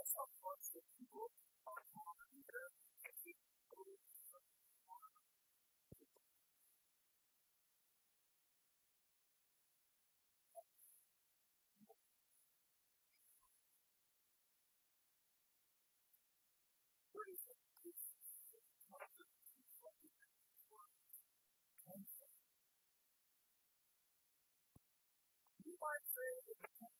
also force the people are longer and we My friend,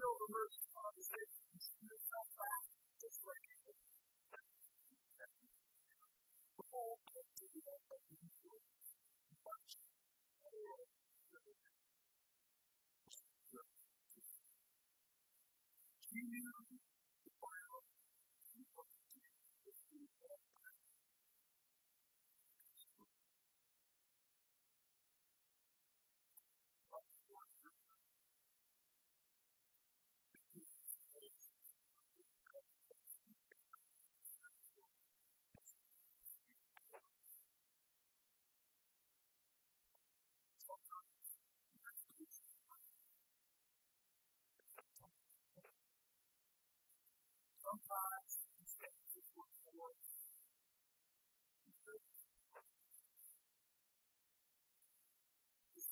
know, the mercy conversations, you felt back, just like came to the end of the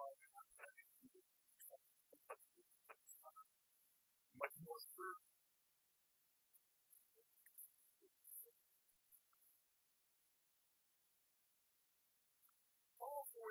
much more surely much more certain. All for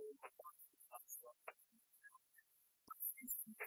Thank you.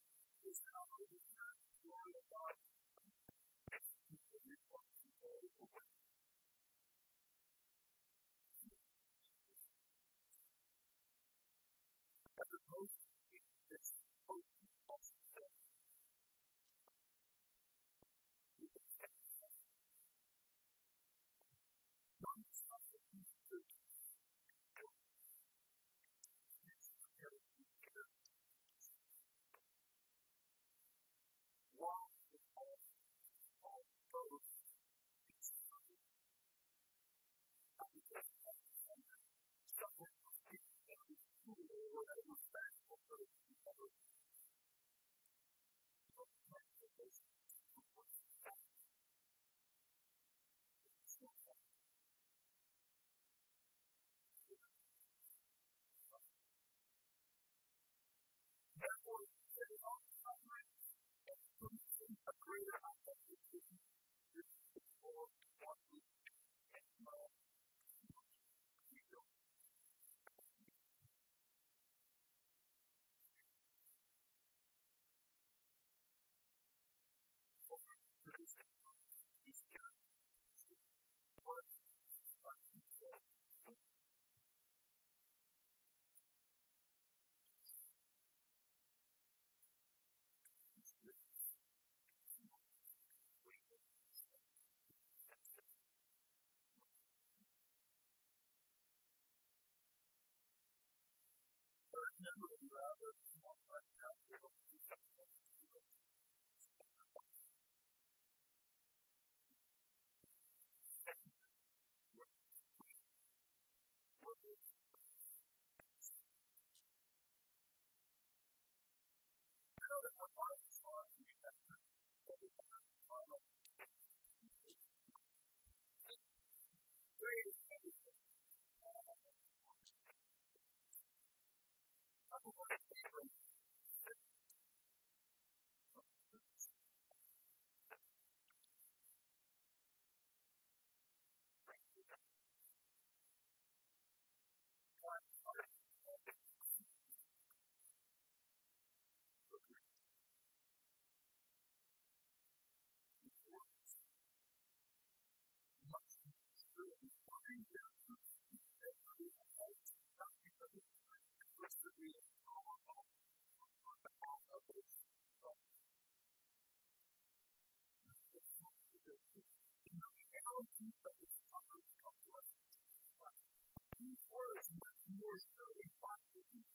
more surely possible,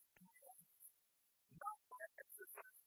not by exercise.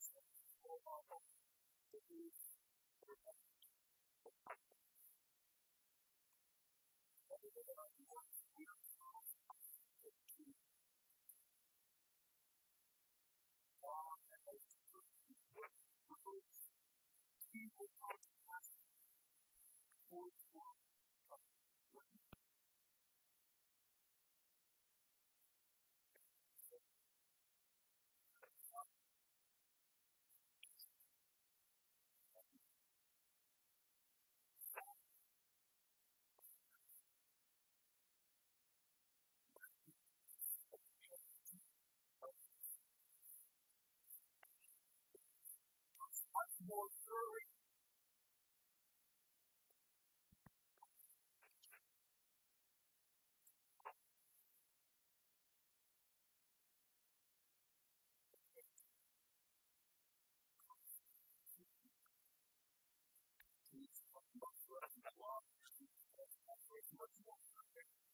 Thank you. More thoroughly much more